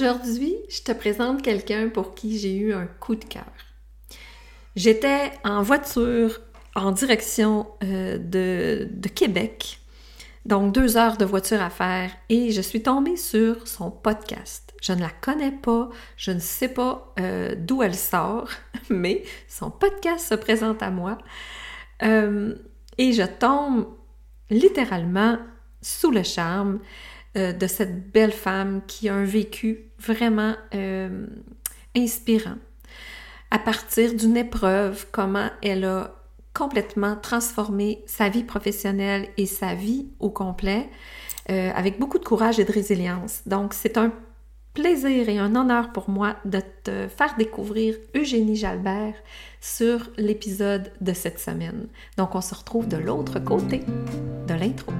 Aujourd'hui, je te présente quelqu'un pour qui j'ai eu un coup de cœur. J'étais en voiture en direction euh, de, Québec, donc deux heures de voiture à faire, et je suis tombée sur son podcast. Je ne la connais pas, je ne sais pas euh, d'où elle sort, mais son podcast se présente à moi. Euh, et je tombe littéralement sous le charme. Euh, de cette belle femme qui a un vécu vraiment euh, inspirant. À partir d'une épreuve, comment elle a complètement transformé sa vie professionnelle et sa vie au complet euh, avec beaucoup de courage et de résilience. Donc, c'est un plaisir et un honneur pour moi de te faire découvrir Eugénie Jalbert sur l'épisode de cette semaine. Donc, on se retrouve de l'autre côté de l'intro.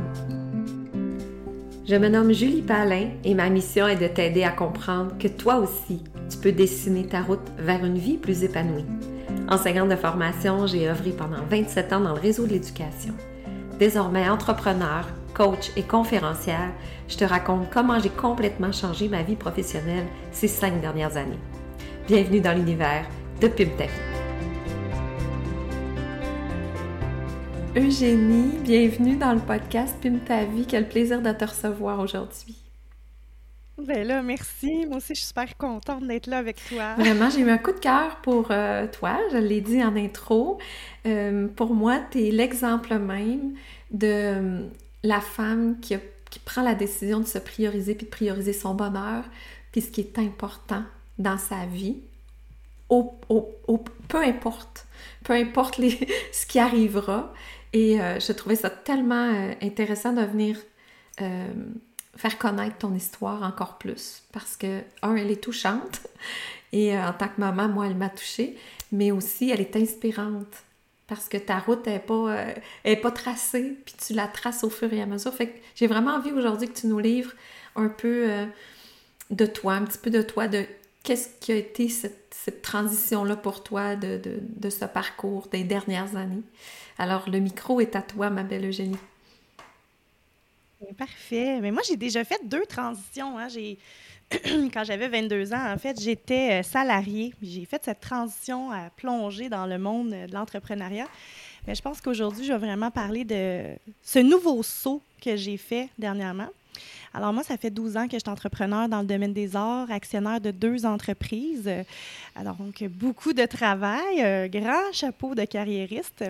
Je me nomme Julie Palin et ma mission est de t'aider à comprendre que toi aussi, tu peux dessiner ta route vers une vie plus épanouie. Enseignante de formation, j'ai œuvré pendant 27 ans dans le réseau de l'éducation. Désormais entrepreneur, coach et conférencière, je te raconte comment j'ai complètement changé ma vie professionnelle ces cinq dernières années. Bienvenue dans l'univers de Pim Eugénie, bienvenue dans le podcast Pim ta vie. Quel plaisir de te recevoir aujourd'hui. Ben là, merci. Moi aussi, je suis super contente d'être là avec toi. Vraiment, j'ai eu un coup de cœur pour euh, toi. Je l'ai dit en intro. Euh, pour moi, tu es l'exemple même de euh, la femme qui, prend la décision de se prioriser puis de prioriser son bonheur puis ce qui est important dans sa vie. peu importe, peu importe les, ce qui arrivera, et euh, je trouvais ça tellement euh, intéressant de venir euh, faire connaître ton histoire encore plus parce que, un, elle est touchante et en tant que maman, moi, elle m'a touchée, mais aussi elle est inspirante parce que ta route n'est pas, est pas tracée, puis tu la traces au fur et à mesure. Fait que j'ai vraiment envie aujourd'hui que tu nous livres un peu de toi, un petit peu de toi, de qu'est-ce qui a été cette, transition-là pour toi de, de, ce parcours des dernières années? Alors, le micro est à toi, ma belle Eugénie. Parfait. Mais moi, j'ai déjà fait deux transitions. Hein. J'ai... Quand j'avais 22 ans, en fait, j'étais euh, salariée. J'ai fait cette transition à plonger dans le monde de l'entrepreneuriat. Mais je pense qu'aujourd'hui, je vais vraiment parler de ce nouveau saut que j'ai fait dernièrement. Alors moi, ça fait 12 ans que je suis entrepreneur dans le domaine des arts, actionnaire de deux entreprises. Alors donc, beaucoup de travail, grand chapeau de carriériste.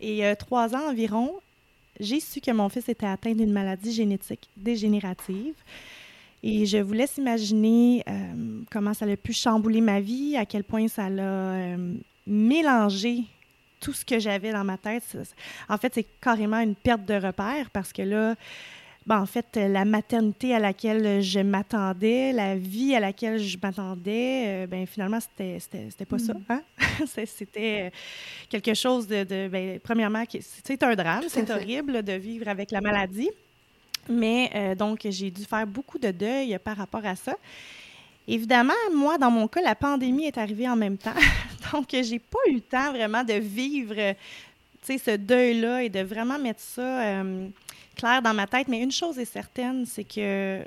Et euh, trois ans environ, j'ai su que mon fils était atteint d'une maladie génétique dégénérative. Et je vous laisse imaginer euh, comment ça a pu chambouler ma vie, à quel point ça l'a euh, mélangé tout ce que j'avais dans ma tête. En fait, c'est carrément une perte de repère parce que là, ben, en fait, la maternité à laquelle je m'attendais, la vie à laquelle je m'attendais, euh, ben, finalement, c'était, c'était, pas ça. Mm. Hein? c'était euh, quelque chose de. de ben, premièrement, c'est un drame, c'est horrible de vivre avec la maladie. Mais euh, donc, j'ai dû faire beaucoup de deuil par rapport à ça. Évidemment, moi, dans mon cas, la pandémie est arrivée en même temps. donc, j'ai pas eu le temps vraiment de vivre ce deuil-là et de vraiment mettre ça clair dans ma tête, mais une chose est certaine, c'est que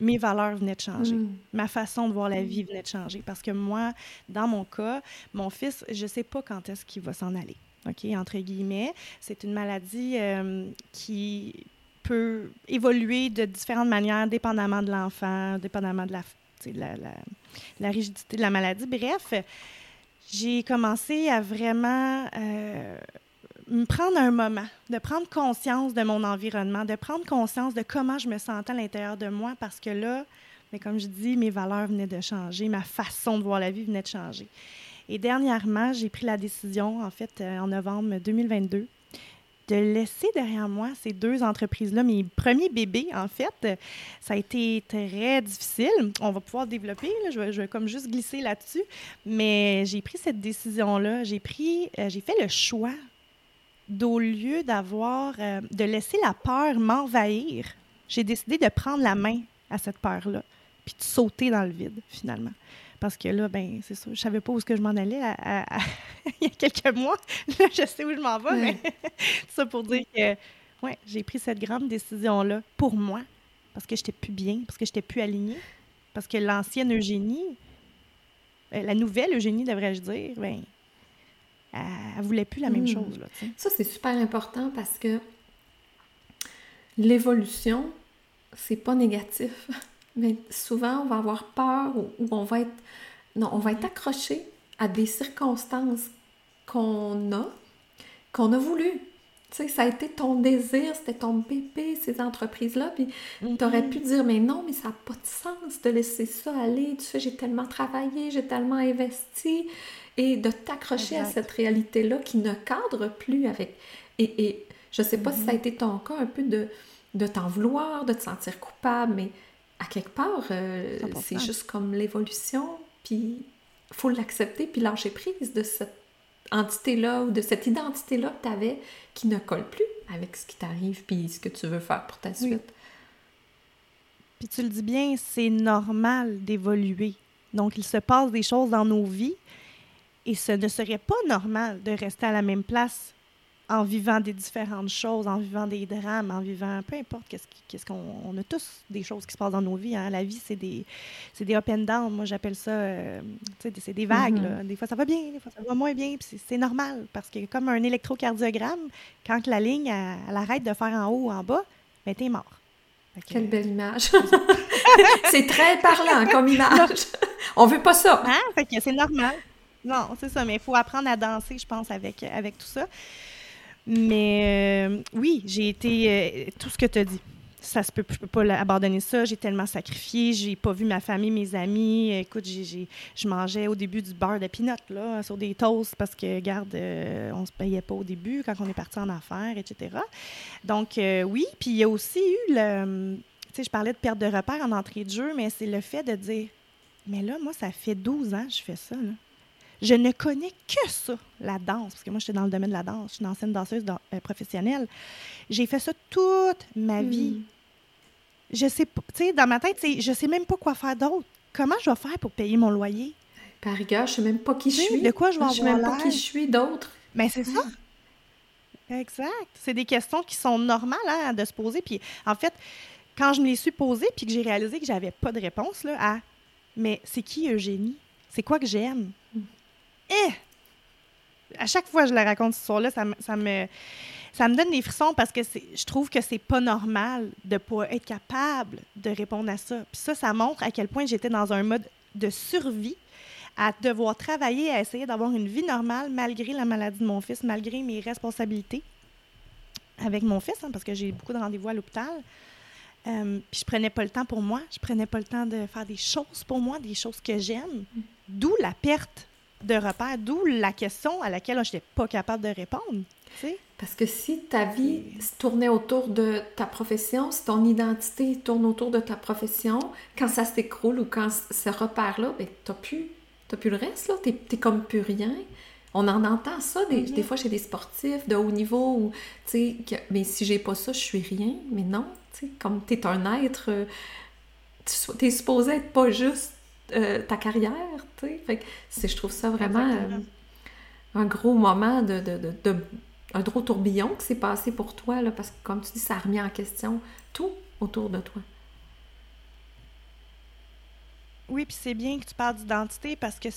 mes valeurs venaient de changer. Mm. Ma façon de voir la vie venait de changer. Parce que moi, dans mon cas, mon fils, je ne sais pas quand est-ce qu'il va s'en aller. OK, entre guillemets. C'est une maladie euh, qui peut évoluer de différentes manières, dépendamment de l'enfant, dépendamment de la, la, la, la, rigidité de la maladie. Bref, j'ai commencé à vraiment euh, prendre un moment, de prendre conscience de mon environnement, de prendre conscience de comment je me sentais à l'intérieur de moi, parce que là, mais comme je dis, mes valeurs venaient de changer, ma façon de voir la vie venait de changer. Et dernièrement, j'ai pris la décision, en fait, euh, en novembre 2022, de laisser derrière moi ces deux entreprises-là, mes premiers bébés, en fait. Ça a été très difficile. On va pouvoir développer, je, vais, comme juste glisser là-dessus. Mais j'ai pris cette décision-là. J'ai pris, euh, j'ai fait le choix d'au lieu d'avoir, euh, de laisser la peur m'envahir, j'ai décidé de prendre la main à cette peur-là, puis de sauter dans le vide, finalement. Parce que là, ben c'est ça, je savais pas où ce que je m'en allais il y a quelques mois. Là, je sais où je m'en vais, mais ça pour dire que, ouais, j'ai pris cette grande décision-là pour moi, parce que j'étais plus bien, parce que j'étais plus alignée, Parce que l'ancienne Eugénie, euh, la nouvelle Eugénie, devrais-je dire, ben, elle, ne voulait plus la même hmm. chose. Là, ça, c'est super important parce que l'évolution, c'est pas négatif. Mais souvent, on va avoir peur ou, on va être. Non, on va être accroché à des circonstances qu'on a, qu'on a voulu. Sais, ça a été ton désir, c'était ton bébé, ces entreprises-là. Puis tu aurais mm-hmm. pu dire, mais non, mais ça n'a pas de sens de laisser ça aller. Tu sais, j'ai tellement travaillé, j'ai tellement investi. Et de t'accrocher à cette réalité-là qui ne cadre plus avec. Et, et je ne sais pas si ça a mm-hmm. été ton cas, un peu de, de t'en vouloir, de te sentir coupable, mais à quelque part, euh, c'est juste comme l'évolution, puis faut l'accepter, puis lâcher prise de cette entité-là ou de cette identité-là que tu avais qui ne colle plus avec ce qui t'arrive puis ce que tu veux faire pour ta suite. Puis tu le dis bien, c'est normal d'évoluer. Donc, il se passe des choses dans nos vies et ce ne serait pas normal de rester à la même place en vivant des différentes choses, en vivant des drames, en vivant peu importe qu'est-ce qu'on on a tous des choses qui se passent dans nos vies. Hein. La vie, c'est des, des up and down. Moi, j'appelle ça, euh, c'est des vagues. Mm-hmm. Des fois, ça va bien, des fois, ça va moins bien. c'est normal parce que comme un électrocardiogramme, quand la ligne, elle, arrête de faire en haut ou en bas, ben, t'es mort. Quelle belle image. c'est très parlant comme image. On veut pas ça. Hein? Fait que c'est normal. Non, c'est ça, mais il faut apprendre à danser, je pense, avec, avec tout ça. Mais euh, oui, j'ai été. Euh, tout ce que tu as dit. Ça se peut, je peux pas abandonner ça. J'ai tellement sacrifié. J'ai pas vu ma famille, mes amis. Écoute, j'ai, je mangeais au début du beurre de pinot là, sur des toasts parce que, regarde, euh, on se payait pas au début quand on est parti en affaires, etc. Donc, oui. Puis il y a aussi eu le. Tu sais, je parlais de perte de repère en entrée de jeu, mais c'est le fait de dire Mais là, moi, ça fait 12 ans que je fais ça. Là. Je ne connais que ça, la danse, parce que moi, j'étais dans le domaine de la danse. Je suis une ancienne danseuse euh, professionnelle. J'ai fait ça toute ma hmm. vie. Je sais pas, tu sais, dans ma tête, je sais même pas quoi faire d'autre. Comment je vais faire pour payer mon loyer? Par rigueur, je sais même pas qui je suis. De quoi je vais Je sais même pas qui je suis d'autre. Mais c'est ça. Exact. C'est des questions qui sont normales hein, de se poser. Puis, en fait, quand je me les suis posées, puis que j'ai réalisé que j'avais pas de réponse là, à mais c'est qui Eugénie? C'est quoi que j'aime? Eh! À chaque fois que je la raconte ce soir-là, ça, me, ça me donne des frissons parce que je trouve que c'est pas normal de pas être capable de répondre à ça. Puis ça, ça montre à quel point j'étais dans un mode de survie, à devoir travailler, à essayer d'avoir une vie normale malgré la maladie de mon fils, malgré mes responsabilités avec mon fils, hein, parce que j'ai beaucoup de rendez-vous à l'hôpital. Euh, puis je prenais pas le temps pour moi, je prenais pas le temps de faire des choses pour moi, des choses que j'aime. D'où la perte de repères, d'où la question à laquelle je n'étais pas capable de répondre. Parce que si ta vie tournait autour de ta profession, si ton identité tourne autour de ta profession, quand ça s'écroule ou quand ce repère-là, ben, tu n'as plus, plus le reste, tu n'es comme plus rien. On en entend ça des, mm-hmm. fois chez des sportifs de haut niveau, où, que, mais si j'ai pas ça, je suis rien. Mais non, comme tu es un être, euh, tu es supposé être pas juste euh, ta carrière, tu sais. Je trouve ça vraiment euh, un gros moment de, un gros tourbillon qui s'est passé pour toi, là, parce que comme tu dis, ça a remis en question tout autour de toi. Oui, puis c'est bien que tu parles d'identité parce que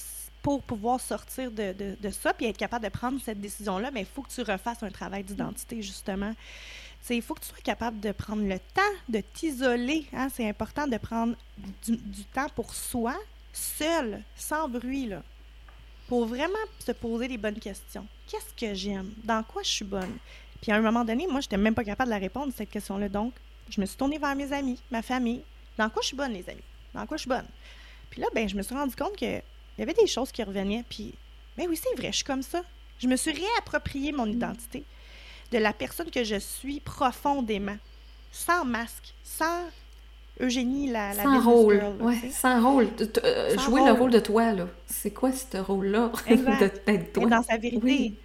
pour pouvoir sortir de, ça puis être capable de prendre cette décision-là, mais il faut que tu refasses un travail d'identité, justement il faut que tu sois capable de prendre le temps de t'isoler. Hein? C'est important de prendre du, temps pour soi, seul, sans bruit, là, pour vraiment se poser les bonnes questions. Qu'est-ce que j'aime? Dans quoi je suis bonne? Puis à un moment donné, moi, je n'étais même pas capable de la répondre, cette question-là. Donc, je me suis tournée vers mes amis, ma famille. Dans quoi je suis bonne, les amis? Dans quoi je suis bonne? Puis là, ben, je me suis rendu compte qu'il y avait des choses qui revenaient. Puis, ben oui, c'est vrai, je suis comme ça. Je me suis réapproprié mon identité de la personne que je suis profondément, sans masque, sans Eugénie, la, la sans rôle, ouais, sans rôle. Euh, jouer le rôle de toi, là. C'est quoi ce rôle-là? D'être toi? dans sa vérité. Oui.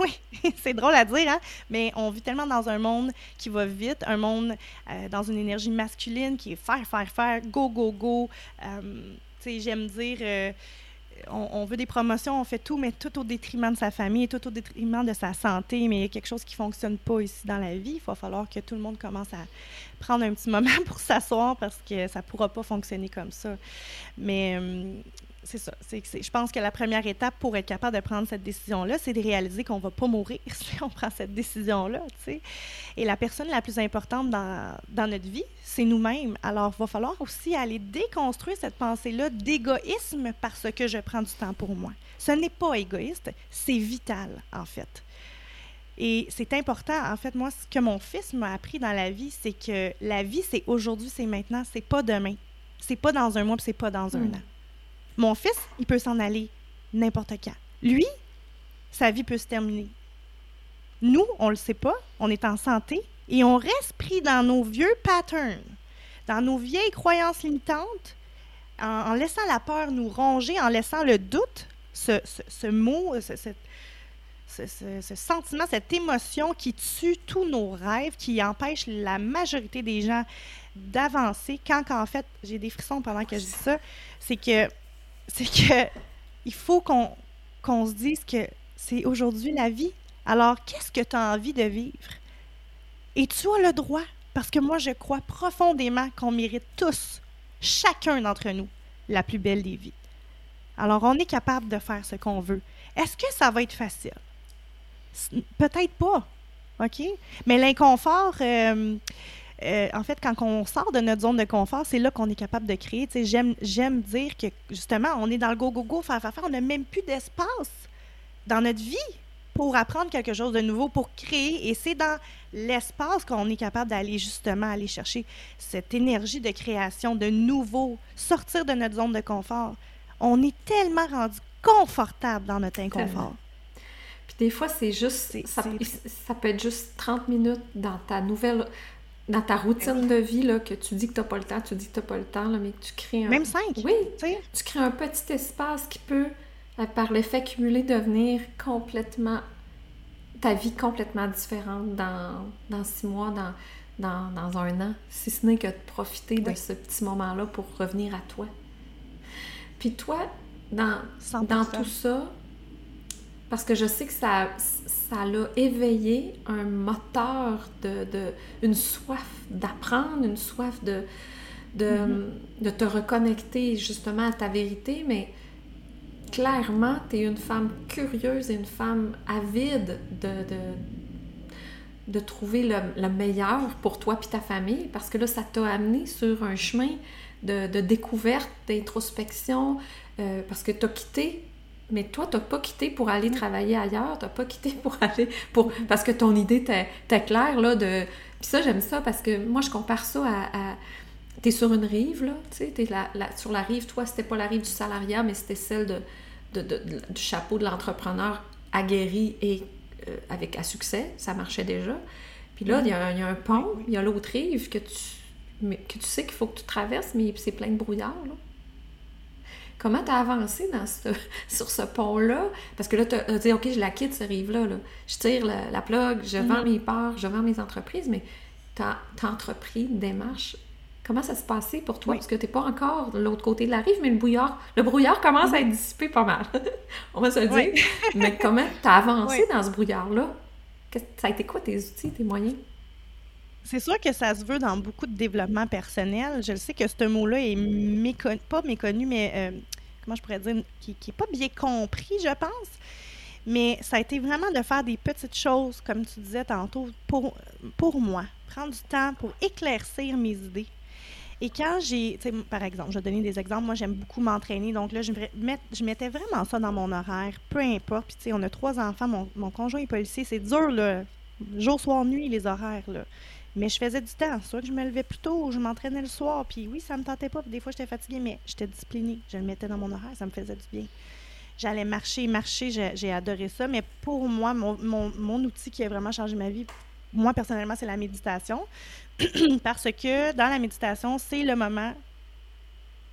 Oui, c'est drôle à dire, hein? mais on vit tellement dans un monde qui va vite, un monde euh, dans une énergie masculine qui est faire, faire, faire, go, go, go. Euh, tu sais, j'aime dire, on, veut des promotions, on fait tout, mais tout au détriment de sa famille, tout au détriment de sa santé. Mais il y a quelque chose qui ne fonctionne pas ici dans la vie. Il va falloir que tout le monde commence à prendre un petit moment pour s'asseoir parce que ça ne pourra pas fonctionner comme ça. Mais hum, c'est ça. je pense que la première étape pour être capable de prendre cette décision-là, c'est de réaliser qu'on ne va pas mourir si on prend cette décision-là. Et la personne la plus importante dans, dans notre vie, c'est nous-mêmes. Alors, il va falloir aussi aller déconstruire cette pensée-là d'égoïsme parce que je prends du temps pour moi. Ce n'est pas égoïste, c'est vital, en fait. Et c'est important, en fait, moi, ce que mon fils m'a appris dans la vie, c'est que la vie, c'est aujourd'hui, c'est maintenant, c'est pas demain. C'est pas dans un mois, c'est pas dans un hmm. an. Mon fils, il peut s'en aller n'importe quand. Lui, sa vie peut se terminer. Nous, on ne le sait pas, on est en santé et on reste pris dans nos vieux patterns, dans nos vieilles croyances limitantes, en, laissant la peur nous ronger, en laissant le doute, ce, mot, ce, sentiment, cette émotion qui tue tous nos rêves, qui empêche la majorité des gens d'avancer, quand en fait, j'ai des frissons pendant que je dis ça, c'est que c'est que il faut qu'on se dise que c'est aujourd'hui la vie. Alors, qu'est-ce que tu as envie de vivre? Et tu as le droit, parce que moi, je crois profondément qu'on mérite tous, chacun d'entre nous, la plus belle des vies. Alors, on est capable de faire ce qu'on veut. Est-ce que ça va être facile? Peut-être pas, OK? Mais l'inconfort, euh, euh, en fait, quand on sort de notre zone de confort, c'est là qu'on est capable de créer. J'aime, j'aime dire que, justement, on est dans le go-go-go, faire, faire, faire. On n'a même plus d'espace dans notre vie pour apprendre quelque chose de nouveau, pour créer. Et c'est dans l'espace qu'on est capable d'aller justement aller chercher cette énergie de création, de nouveau, sortir de notre zone de confort. On est tellement rendu confortable dans notre inconfort. Puis des fois, c'est juste, ça, ça, peut être juste 30 minutes dans ta nouvelle dans ta routine de vie, là, que tu dis que tu n'as pas le temps, tu dis que tu n'as pas le temps, là, mais que tu crées un... Même cinq. Oui, tu crées un petit espace qui peut, euh, par l'effet cumulé, devenir complètement... ta vie complètement différente dans, dans six mois, dans, dans, dans un an, si ce n'est que de profiter de ce petit moment-là pour revenir à toi. Puis toi, dans, dans tout ça, parce que je sais que ça, ça l'a éveillé un moteur de, de une soif d'apprendre, une soif de, de, mm-hmm. de, te reconnecter justement à ta vérité, mais clairement, tu es une femme curieuse et une femme avide de, de, de trouver le, le, meilleur pour toi et ta famille, parce que là, ça t'a amené sur un chemin de, découverte, d'introspection, euh, parce que tu as quitté mais toi, tu n'as pas quitté pour aller travailler ailleurs, tu n'as pas quitté pour aller... pour Parce que ton idée était claire, là, de... Puis ça, j'aime ça, parce que moi, je compare ça à... Tu es sur une rive, là, tu sais, es sur la rive, toi, c'était pas la rive du salariat, mais c'était celle de, du chapeau de l'entrepreneur aguerri et euh, avec à succès, ça marchait déjà. Puis là, il y, a un pont, il y a l'autre rive que tu, que tu sais qu'il faut que tu traverses, mais c'est plein de brouillard, là. Comment tu as avancé dans sur ce pont-là? Parce que là, tu as dit, OK, je la quitte, ce rive-là. Je tire la, plug, je vends mm-hmm. mes parts, je vends mes entreprises, mais tu as, entrepris une démarche. Comment ça se passait pour toi? Parce que tu n'es pas encore de l'autre côté de la rive, mais le brouillard, le brouillard commence à être dissipé pas mal. On va se le dire. mais comment tu as avancé dans ce brouillard-là? Ça a été quoi tes outils, tes moyens? C'est sûr que ça se veut dans beaucoup de développement personnel. Je sais que ce mot-là est méconnu, pas méconnu, mais euh, comment je pourrais dire, qui n'est pas bien compris, je pense. Mais ça a été vraiment de faire des petites choses, comme tu disais tantôt, pour, pour moi. Prendre du temps pour éclaircir mes idées. Et quand j'ai, par exemple, je vais donner des exemples, moi j'aime beaucoup m'entraîner, donc là je, je mettais vraiment ça dans mon horaire, peu importe. Puis tu sais, on a trois enfants, mon, mon conjoint est policier, c'est dur, là, jour, soir, nuit, les horaires, là. Mais je faisais du temps. Soit que je me levais plus tôt, ou je m'entraînais le soir. Puis oui, ça me tentait pas. des fois, j'étais fatiguée, mais j'étais disciplinée. Je le mettais dans mon horaire, ça me faisait du bien. J'allais marcher, marcher, j'ai adoré ça. Mais pour moi, mon, mon, outil qui a vraiment changé ma vie, moi, personnellement, c'est la méditation. Parce que dans la méditation, c'est le moment,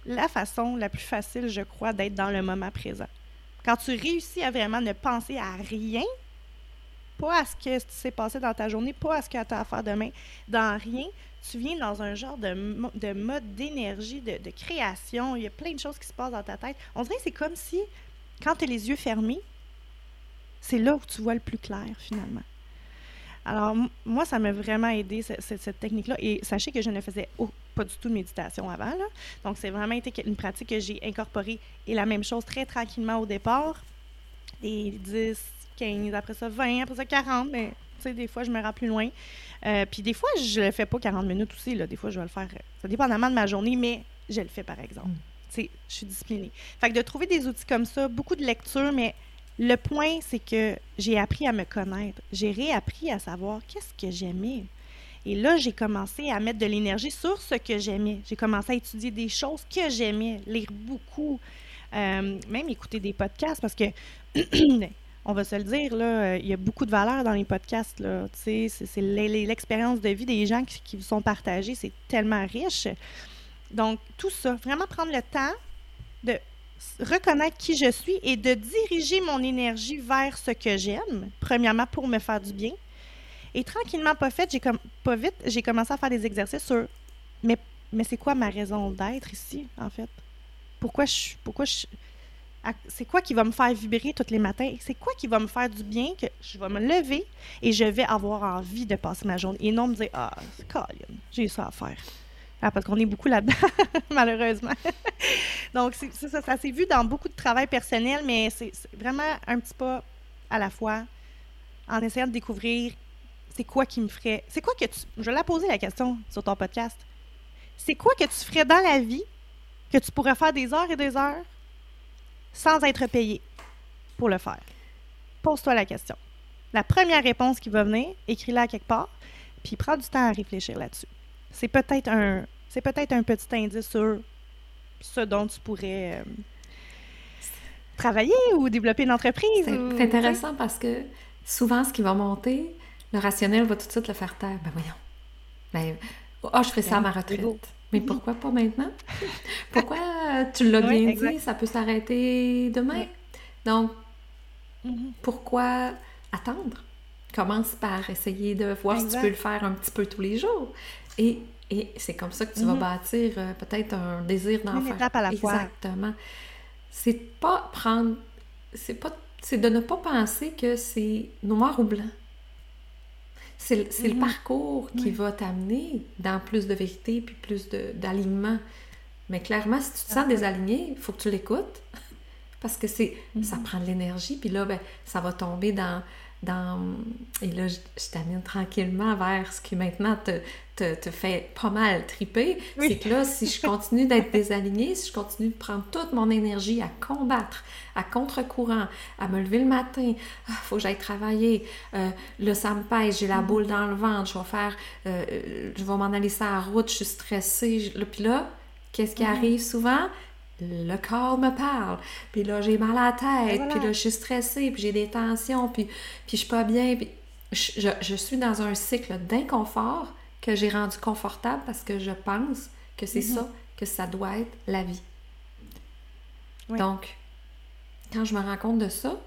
la façon la plus facile, je crois, d'être dans le moment présent. Quand tu réussis à vraiment ne penser à rien, pas à ce qui s'est passé dans ta journée, pas à ce que tu as à faire demain, dans rien, tu viens dans un genre de, de mode d'énergie, de, de, création. Il y a plein de choses qui se passent dans ta tête. On dirait que c'est comme si, quand tu as les yeux fermés, c'est là où tu vois le plus clair, finalement. Alors, moi, ça m'a vraiment aidé, cette, technique-là. Et sachez que je ne faisais pas du tout de méditation avant. Donc, c'est vraiment été une pratique que j'ai incorporée. Et la même chose, très tranquillement au départ. Et 10, 15, après ça 20, après ça 40. Mais, tu sais, des fois, je me rends plus loin. Euh, puis des fois, je le fais pas 40 minutes aussi. Là. Des fois, je vais le faire. Ça dépendamment de ma journée, mais je le fais, par exemple. Mm. Tu sais, je suis disciplinée. Fait que de trouver des outils comme ça, beaucoup de lecture, mais le point, c'est que j'ai appris à me connaître. J'ai réappris à savoir qu'est-ce que j'aimais. Et là, j'ai commencé à mettre de l'énergie sur ce que j'aimais. J'ai commencé à étudier des choses que j'aimais, lire beaucoup, euh, même écouter des podcasts parce que, on va se le dire, là, il y a beaucoup de valeur dans les podcasts. Là, c'est l'expérience de vie des gens qui, vous sont partagés. C'est tellement riche. Donc, tout ça, vraiment prendre le temps de reconnaître qui je suis et de diriger mon énergie vers ce que j'aime, premièrement pour me faire du bien. Et tranquillement, pas fait, j'ai pas vite, j'ai commencé à faire des exercices sur mais, mais c'est quoi ma raison d'être ici, en fait? Pourquoi je pourquoi je c'est quoi qui va me faire vibrer tous les matins? C'est quoi qui va me faire du bien que je vais me lever et je vais avoir envie de passer ma journée et non me dire Ah, c'est Colin, j'ai ça à faire. Ah, parce qu'on est beaucoup là-dedans, malheureusement. Donc, c'est ça, ça s'est vu dans beaucoup de travail personnel, mais c'est vraiment un petit pas à la fois en essayant de découvrir c'est quoi qui me ferait. C'est quoi que tu. Je vais la la question sur ton podcast. C'est quoi que tu ferais dans la vie que tu pourrais faire des heures et des heures sans être payé pour le faire? Pose-toi la question. La première réponse qui va venir, écris-la quelque part, puis prends du temps à réfléchir là-dessus c'est peut-être un c'est peut-être un petit indice sur ce dont tu pourrais euh, travailler ou développer une entreprise. C'est intéressant parce que souvent, ce qui va monter, le rationnel va tout de suite le faire taire. Ben voyons. Ben, oh, je ferai ça à ma retraite. Mais pourquoi pas maintenant? pourquoi tu l'as bien dit, ça peut s'arrêter demain? Donc, mm-hmm. pourquoi attendre? Commence par essayer de voir si tu peux le faire un petit peu tous les jours. Et, c'est comme ça que tu vas mhm. bâtir euh, peut-être un désir d'en faire. étape à la fois. Exactement. C'est pas prendre. C'est pas. C'est de ne pas penser que c'est noir ou blanc. C'est le mhm. parcours qui va t'amener dans plus de vérité puis plus d'alignement. Mais clairement, si tu te sens désaligné, il faut que tu l'écoutes. Parce que c'est ça mhm. prend de l'énergie, puis là, ben, ça va tomber dans dans... Et là, je, t'amène tranquillement vers ce qui maintenant te, te, te fait pas mal triper. C'est que là, si je continue d'être désalignée, si je continue de prendre toute mon énergie à combattre, à contre-courant, à me lever le matin, il ah, faut que j'aille travailler, euh, là, ça me pèse, j'ai la mm. boule dans le ventre, je vais faire... Euh, je vais m'en aller sur la route, je suis stressée. Puis là, qu'est-ce qui mm. arrive souvent? Le corps me parle. Puis là, j'ai mal à la tête. Puis là, je suis stressée. Puis j'ai des tensions. Puis, puis je suis pas bien. Puis je, je, suis dans un cycle d'inconfort que j'ai rendu confortable parce que je pense que c'est mm-hmm. ça, que ça doit être la vie. Donc, quand je me rends compte de ça,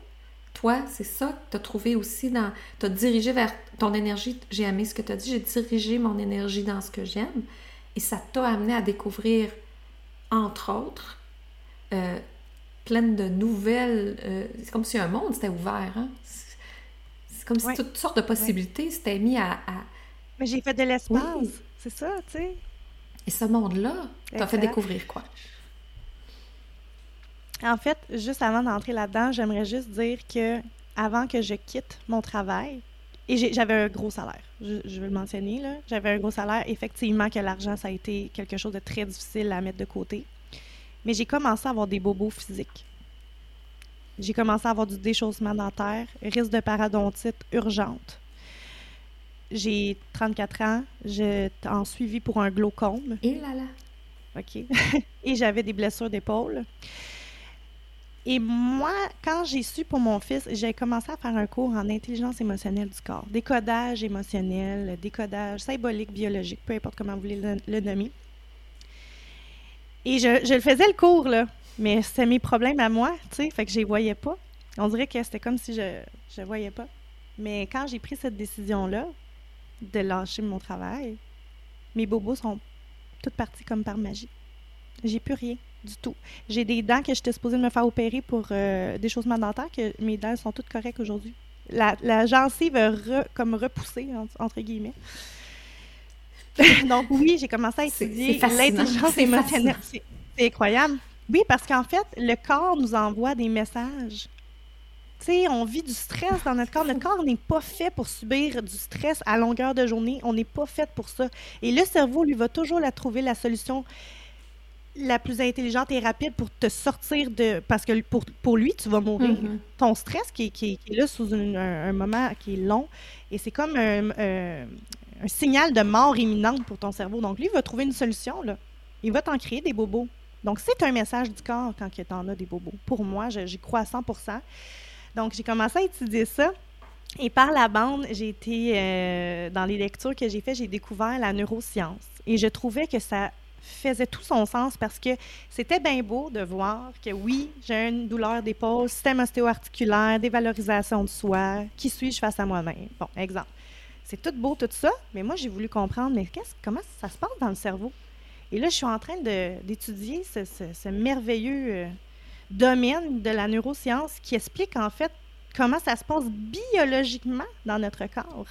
toi, c'est ça que tu as trouvé aussi dans. Tu as dirigé vers ton énergie. J'ai aimé ce que tu as dit. J'ai dirigé mon énergie dans ce que j'aime. Et ça t'a amené à découvrir, entre autres, euh, pleine de nouvelles. Euh, c'est comme si un monde s'était ouvert. Hein? C'est comme si toutes sortes de possibilités s'étaient mis à, Mais j'ai fait de l'espace, c'est ça, tu sais. Et ce monde-là, t'as fait découvrir quoi? En fait, juste avant d'entrer là-dedans, j'aimerais juste dire que avant que je quitte mon travail, et j'avais un gros salaire, je, je veux le mentionner, là. J'avais un gros salaire. Effectivement, que l'argent, ça a été quelque chose de très difficile à mettre de côté. Mais j'ai commencé à avoir des bobos physiques. J'ai commencé à avoir du déchaussement dentaire, risque de parodontite urgente. J'ai 34 ans, j'ai en suivi pour un glaucome. Et là là. OK. Et j'avais des blessures d'épaule. Et moi, quand j'ai su pour mon fils, j'ai commencé à faire un cours en intelligence émotionnelle du corps, décodage émotionnel, décodage symbolique, biologique, peu importe comment vous voulez le nommer. Et je, le faisais le cours, là. Mais c'était mes problèmes à moi, tu sais, fait que je les voyais pas. On dirait que c'était comme si je ne voyais pas. Mais quand j'ai pris cette décision-là, de lâcher mon travail, mes bobos sont toutes partis comme par magie. J'ai plus rien du tout. J'ai des dents que j'étais supposée me faire opérer pour euh, des choses dentaires, que mes dents sont toutes correctes aujourd'hui. La, la gencive a comme repoussé, entre guillemets. Donc oui, j'ai commencé à étudier l'intelligence émotionnelle. C'est incroyable. Oui, parce qu'en fait, le corps nous envoie des messages. Tu sais, on vit du stress dans notre corps. Notre corps n'est pas fait pour subir du stress à longueur de journée. On n'est pas fait pour ça. Et le cerveau, lui, va toujours la trouver la solution la plus intelligente et rapide pour te sortir de... Parce que pour, pour lui, tu vas mourir. Mm-hmm. Ton stress qui, qui, est là sous un, moment qui est long, et c'est comme un, un, signal de mort imminente pour ton cerveau. Donc, lui, il va trouver une solution. Là. Il va t'en créer des bobos. Donc, c'est un message du corps quand tu en as des bobos. Pour moi, j'y crois à 100 Donc, j'ai commencé à étudier ça. Et par la bande, j'ai été, euh, dans les lectures que j'ai faites, j'ai découvert la neuroscience. Et je trouvais que ça faisait tout son sens parce que c'était bien beau de voir que oui, j'ai une douleur d'épaule, système ostéo-articulaire, dévalorisation de soi, qui suis-je face à moi-même? Bon, exemple. C'est tout beau, tout ça, mais moi, j'ai voulu comprendre, mais comment ça se passe dans le cerveau? Et là, je suis en train d'étudier ce, merveilleux euh, domaine de la neuroscience qui explique en fait comment ça se passe biologiquement dans notre corps.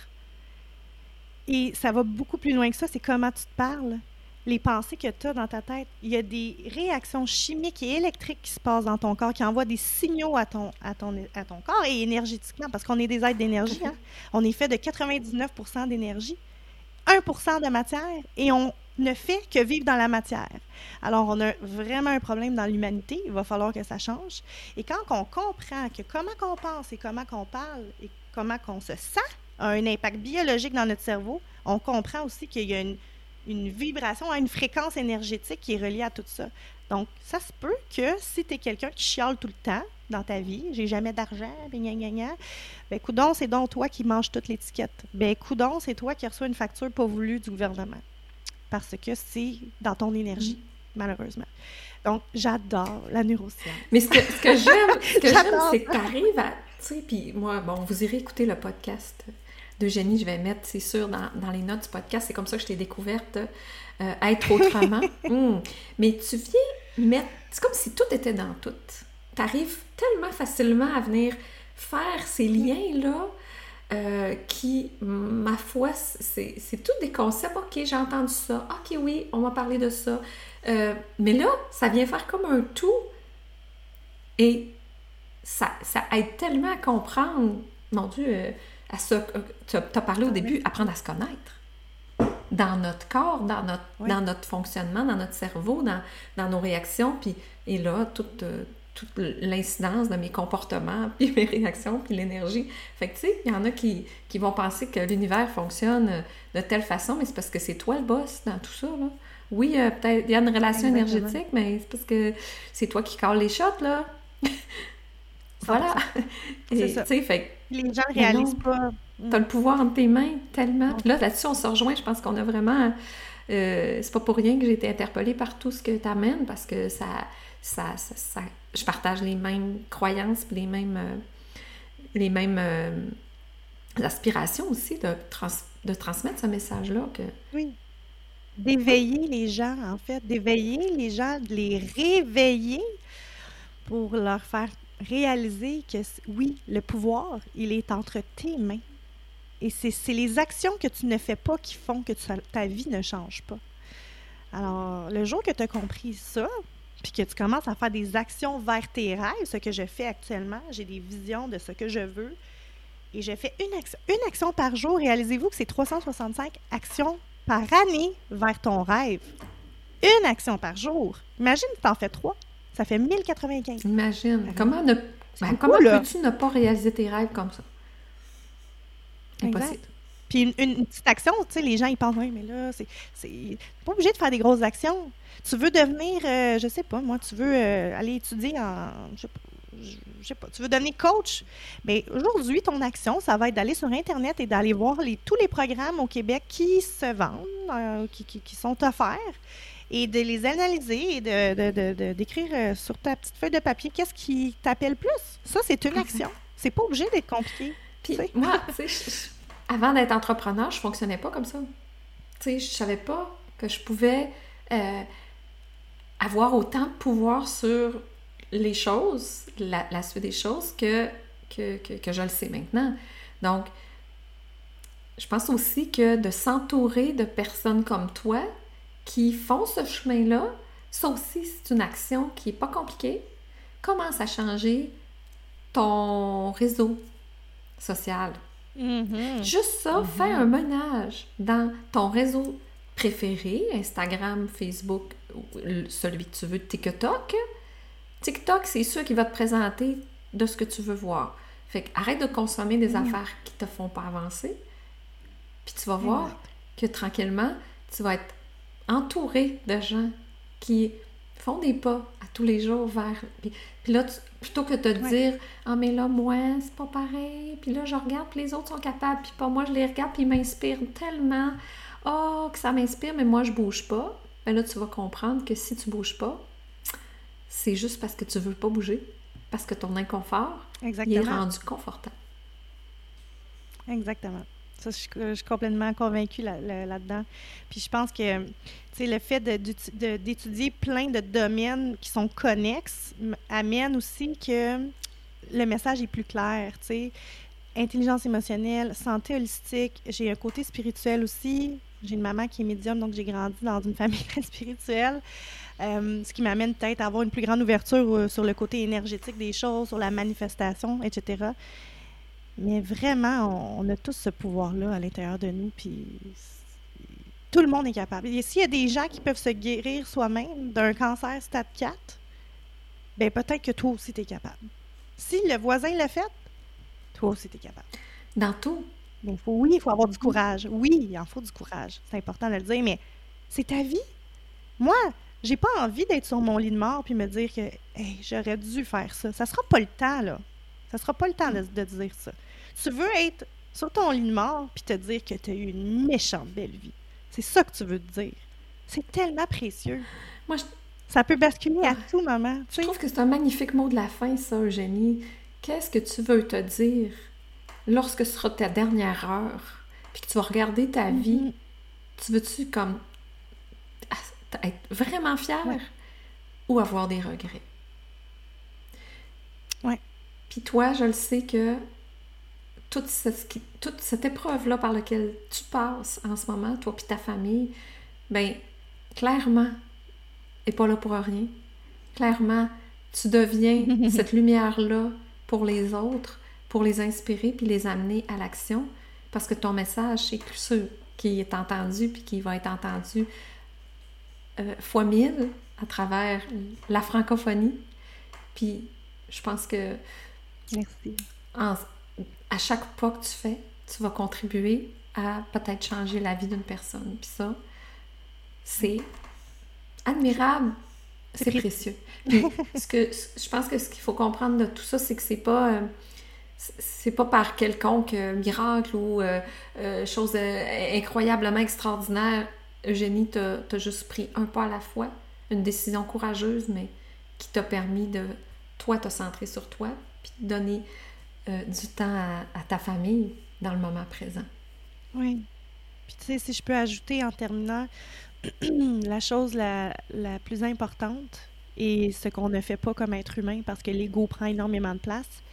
Et ça va beaucoup plus loin que ça, c'est comment tu te parles, les pensées que tu as dans ta tête. Il y a des réactions chimiques et électriques qui se passent dans ton corps, qui envoient des signaux à ton, à ton, à ton corps et énergétiquement, parce qu'on est des êtres d'énergie. Hein. On est fait de 99% d'énergie, 1% de matière, et on ne fait que vivre dans la matière. Alors, on a vraiment un problème dans l'humanité. Il va falloir que ça change. Et quand on comprend que comment qu'on pense et comment qu'on parle et comment qu'on se sent a un impact biologique dans notre cerveau, on comprend aussi qu'il y a une, vibration, une fréquence énergétique qui est reliée à tout ça. Donc, ça se peut que si tu es quelqu'un qui chiale tout le temps dans ta vie, j'ai jamais d'argent, ben gna, gna, gna, ben coudon, c'est donc toi qui manges toute l'étiquette. Ben coudon, c'est toi qui reçois une facture pas voulue du gouvernement parce que c'est dans ton énergie, mm. malheureusement. Donc, j'adore la neuroscience. Mais ce que, ce que j'aime, c'est que tu arrives à. Tu sais, puis moi, bon, vous irez écouter le podcast je vais mettre, c'est sûr, dans, dans, les notes du podcast. C'est comme ça que je t'ai découverte, euh, être autrement. Mm. Mais tu viens mettre. C'est comme si tout était dans tout. Tu arrives tellement facilement à venir faire ces liens-là euh, qui, ma foi, c'est tous des concepts. OK, j'ai entendu ça. OK, oui, on va parler de ça. Euh, mais là, ça vient faire comme un tout. Et ça, ça aide tellement à comprendre, mon Dieu, à. Tu as, parlé au début, apprendre à se connaître dans notre corps, dans notre, dans notre fonctionnement, dans notre cerveau, dans, dans nos réactions. Puis, et là, toute, toute l'incidence de mes comportements, puis mes réactions, puis l'énergie. Fait que, tu sais, il y en a qui, qui vont penser que l'univers fonctionne de telle façon, mais c'est parce que c'est toi le boss dans tout ça, là. Oui, euh, peut-être, il y a une relation énergétique, mais c'est parce que c'est toi qui cales les shots, là. voilà. C'est ça. Fait, les gens ne réalisent pas. Tu as le pouvoir entre tes mains, tellement. Là, là-dessus, on se rejoint. Je pense qu'on a vraiment... Euh, c'est pas pour rien que j'ai été interpellée par tout ce que tu amènes, parce que ça, ça, ça je partage les mêmes croyances, les mêmes, euh, les mêmes euh, aspirations aussi de, de transmettre ce message-là. Que... Oui. D'éveiller les gens, en fait, d'éveiller les gens, de les réveiller pour leur faire réaliser que oui, le pouvoir, il est entre tes mains. Et c'est les actions que tu ne fais pas qui font que ta vie ne change pas. Alors, le jour que tu as compris ça, puis que tu commences à faire des actions vers tes rêves, ce que je fais actuellement, j'ai des visions de ce que je veux, et je fais une action, une action par jour. Réalisez-vous que c'est 365 actions par année vers ton rêve. Une action par jour. Imagine tu en fais trois. Ça fait 1095. Imagine. comment ne, ben, comment peux-tu ne pas réaliser tes rêves comme ça? Impossible. Puis une, petite action, tu sais, les gens, ils pensent, oui, mais là, c'est pas obligé de faire des grosses actions. Tu veux devenir, euh, je sais pas, moi, tu veux euh, aller étudier en, je sais, pas, tu veux devenir coach. Mais aujourd'hui, ton action, ça va être d'aller sur Internet et d'aller voir les, tous les programmes au Québec qui se vendent, euh, qui, qui, sont offerts et de les analyser et de, d'écrire sur ta petite feuille de papier qu'est-ce qui t'appelle plus? Ça, c'est une action. C'est pas obligé d'être compliqué. Puis moi, tu sais, avant d'être entrepreneur, je fonctionnais pas comme ça. Tu sais, je savais pas que je pouvais euh, avoir autant de pouvoir sur les choses, la, suite des choses, que, que, que, je le sais maintenant. Donc, je pense aussi que de s'entourer de personnes comme toi qui font ce chemin-là, ça aussi, c'est une action qui n'est pas compliquée. Commence à changer ton réseau social. Mm-hmm. Juste ça, mm-hmm. fais un ménage dans ton réseau préféré, Instagram, Facebook, celui que tu veux, TikTok. TikTok, c'est sûr qui va te présenter de ce que tu veux voir. Fait que arrête de consommer des Mm. affaires qui te font pas avancer. Puis tu vas voir que tranquillement, tu vas être entouré de gens qui font des pas à tous les jours vers. Puis, puis là, tu- plutôt que de te Ouais. dire Ah, mais là, moi, c'est pas pareil. Puis là, je regarde, puis les autres sont capables. Puis pas moi, je les regarde, puis ils m'inspirent tellement. Oh, que ça m'inspire, mais moi, je bouge pas. Ben là, tu vas comprendre que si tu bouges pas, c'est juste parce que tu veux pas bouger. Parce que ton inconfort, il est rendu confortable. Exactement. Je, suis- complètement convaincue là- là- là-dedans. Puis je pense que, le fait d'étudier plein de domaines qui sont connexes amène aussi que le message est plus clair. Intelligence émotionnelle, santé holistique, j'ai un côté spirituel aussi. J'ai une maman qui est médium, donc j'ai grandi dans une famille très spirituelle. Euh, ce qui m'amène peut-être à avoir une plus grande ouverture euh, sur le côté énergétique des choses, sur la manifestation, etc. Mais vraiment, on, on a tous ce pouvoir-là à l'intérieur de nous, puis tout le monde est capable. Et s'il y a des gens qui peuvent se guérir soi-même d'un cancer stade 4, ben peut-être que toi aussi tu es capable. Si le voisin l'a fait, toi aussi tu es capable. Dans tout. Mais faut, oui, il faut avoir du courage. Oui, il en faut du courage. C'est important de le dire, mais c'est ta vie. Moi, j'ai pas envie d'être sur mon lit de mort puis me dire que hey, j'aurais dû faire ça. Ça sera pas le temps, là. Ça sera pas le temps de, de dire ça. Tu veux être sur ton lit de mort puis te dire que tu as eu une méchante belle vie. C'est ça que tu veux te dire. C'est tellement précieux. Moi, je, Ça peut basculer à tout moment. tu je sais. trouve que c'est un magnifique mot de la fin, ça, Eugénie. Qu'est-ce que tu veux te dire lorsque ce sera ta dernière heure, puis que tu vas regarder ta vie? Mhm. Tu veux-tu comme ah, être vraiment fier Ouais. ou avoir des regrets? Ouais. Puis toi, je le sais que toute, ce- toute cette épreuve-là par laquelle tu passes en ce moment, toi puis ta famille, ben clairement, est pas là pour rien. Clairement, tu deviens cette lumière-là pour les autres, pour les inspirer puis les amener à l'action, parce que ton message, c'est sûr qui est entendu puis qui va être entendu euh, fois mille à travers la francophonie. Puis je pense que Merci. en- à chaque pas que tu fais, tu vas contribuer à peut-être changer la vie d'une personne. Puis ça, c'est admirable, C'est c'est pré- précieux. Puis ce que je pense que ce qu'il faut comprendre de tout ça, c'est que c'est pas euh, c'est- pas par quelconque euh, miracle ou euh, chose incroyablement extraordinaire. Eugénie, t'as as juste pris un pas à la fois, une décision courageuse, mais qui t'a permis de, toi, te centrer sur toi, puis de donner euh, du temps à, ta famille dans le moment présent? Oui. Puis tu sais, si je peux ajouter en terminant, la chose la, la plus importante et ce qu'on ne fait pas comme être humain parce que l'ego prend énormément de place,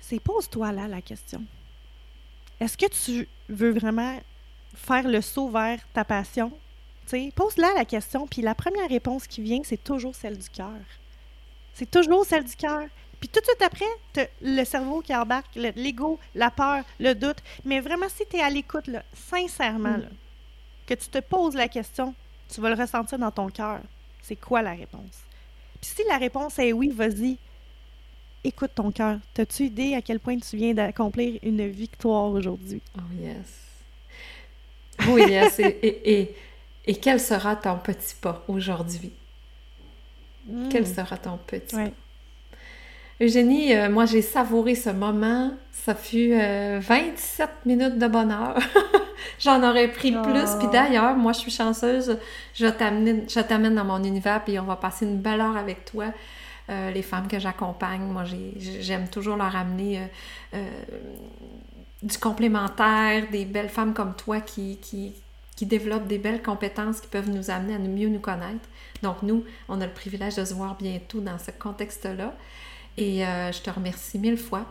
c'est pose-toi là la question. Est-ce que tu veux vraiment faire le saut vers ta passion? Tu sais, pose-la la question, puis la première réponse qui vient, c'est toujours celle du cœur. C'est toujours celle du cœur. Puis tout de suite après, le cerveau qui embarque, le- l'ego, la peur, le doute. Mais vraiment, si tu es à l'écoute, là, sincèrement, Mm. là, que tu te poses la question, tu vas le ressentir dans ton cœur. C'est quoi la réponse? Puis si la réponse est oui, vas-y. Écoute ton cœur. T'as-tu idée à quel point tu viens d'accomplir une victoire aujourd'hui? Oh yes. Oh yes. et, et, et, et quel sera ton petit pas aujourd'hui? Quel Mm. sera ton petit Ouais. pas? Eugénie, euh, moi j'ai savouré ce moment. Ça fut euh, 27 minutes de bonheur. J'en aurais pris Oh. plus. Puis d'ailleurs, moi je suis chanceuse. Je t'amène, dans mon univers, puis on va passer une belle heure avec toi. Euh, les femmes que j'accompagne, moi j'ai- j'aime toujours leur amener euh, euh, du complémentaire, des belles femmes comme toi qui, qui, qui développent des belles compétences qui peuvent nous amener à mieux nous connaître. Donc nous, on a le privilège de se voir bientôt dans ce contexte-là. Et euh, je te remercie mille fois.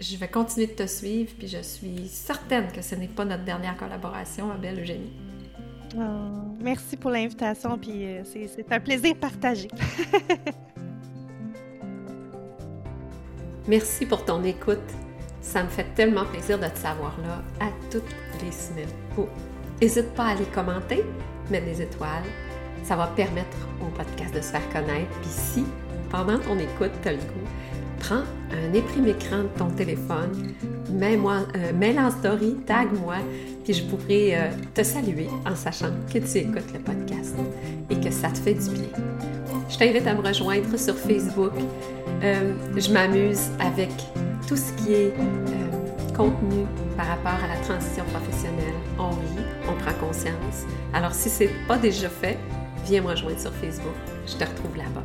Je vais continuer de te suivre, puis je suis certaine que ce n'est pas notre dernière collaboration, ma belle Eugénie. Oh, merci pour l'invitation, puis euh, c'est un plaisir partagé. merci pour ton écoute. Ça me fait tellement plaisir de te savoir là à toutes les semaines. Oh, n'hésite pas à aller commenter, mettre des étoiles. Ça va permettre au podcast de se faire connaître. Puis si, pendant ton écoute, tu as le prends un écran de ton téléphone, mets-moi, euh, mets en story, tag-moi, puis je pourrai euh, te saluer en sachant que tu écoutes le podcast et que ça te fait du bien. Je t'invite à me rejoindre sur Facebook. Euh, je m'amuse avec tout ce qui est contenu par rapport à la transition professionnelle. On rit, on prend conscience. Alors si ce n'est pas déjà fait, viens me rejoindre sur Facebook. Je te retrouve là-bas.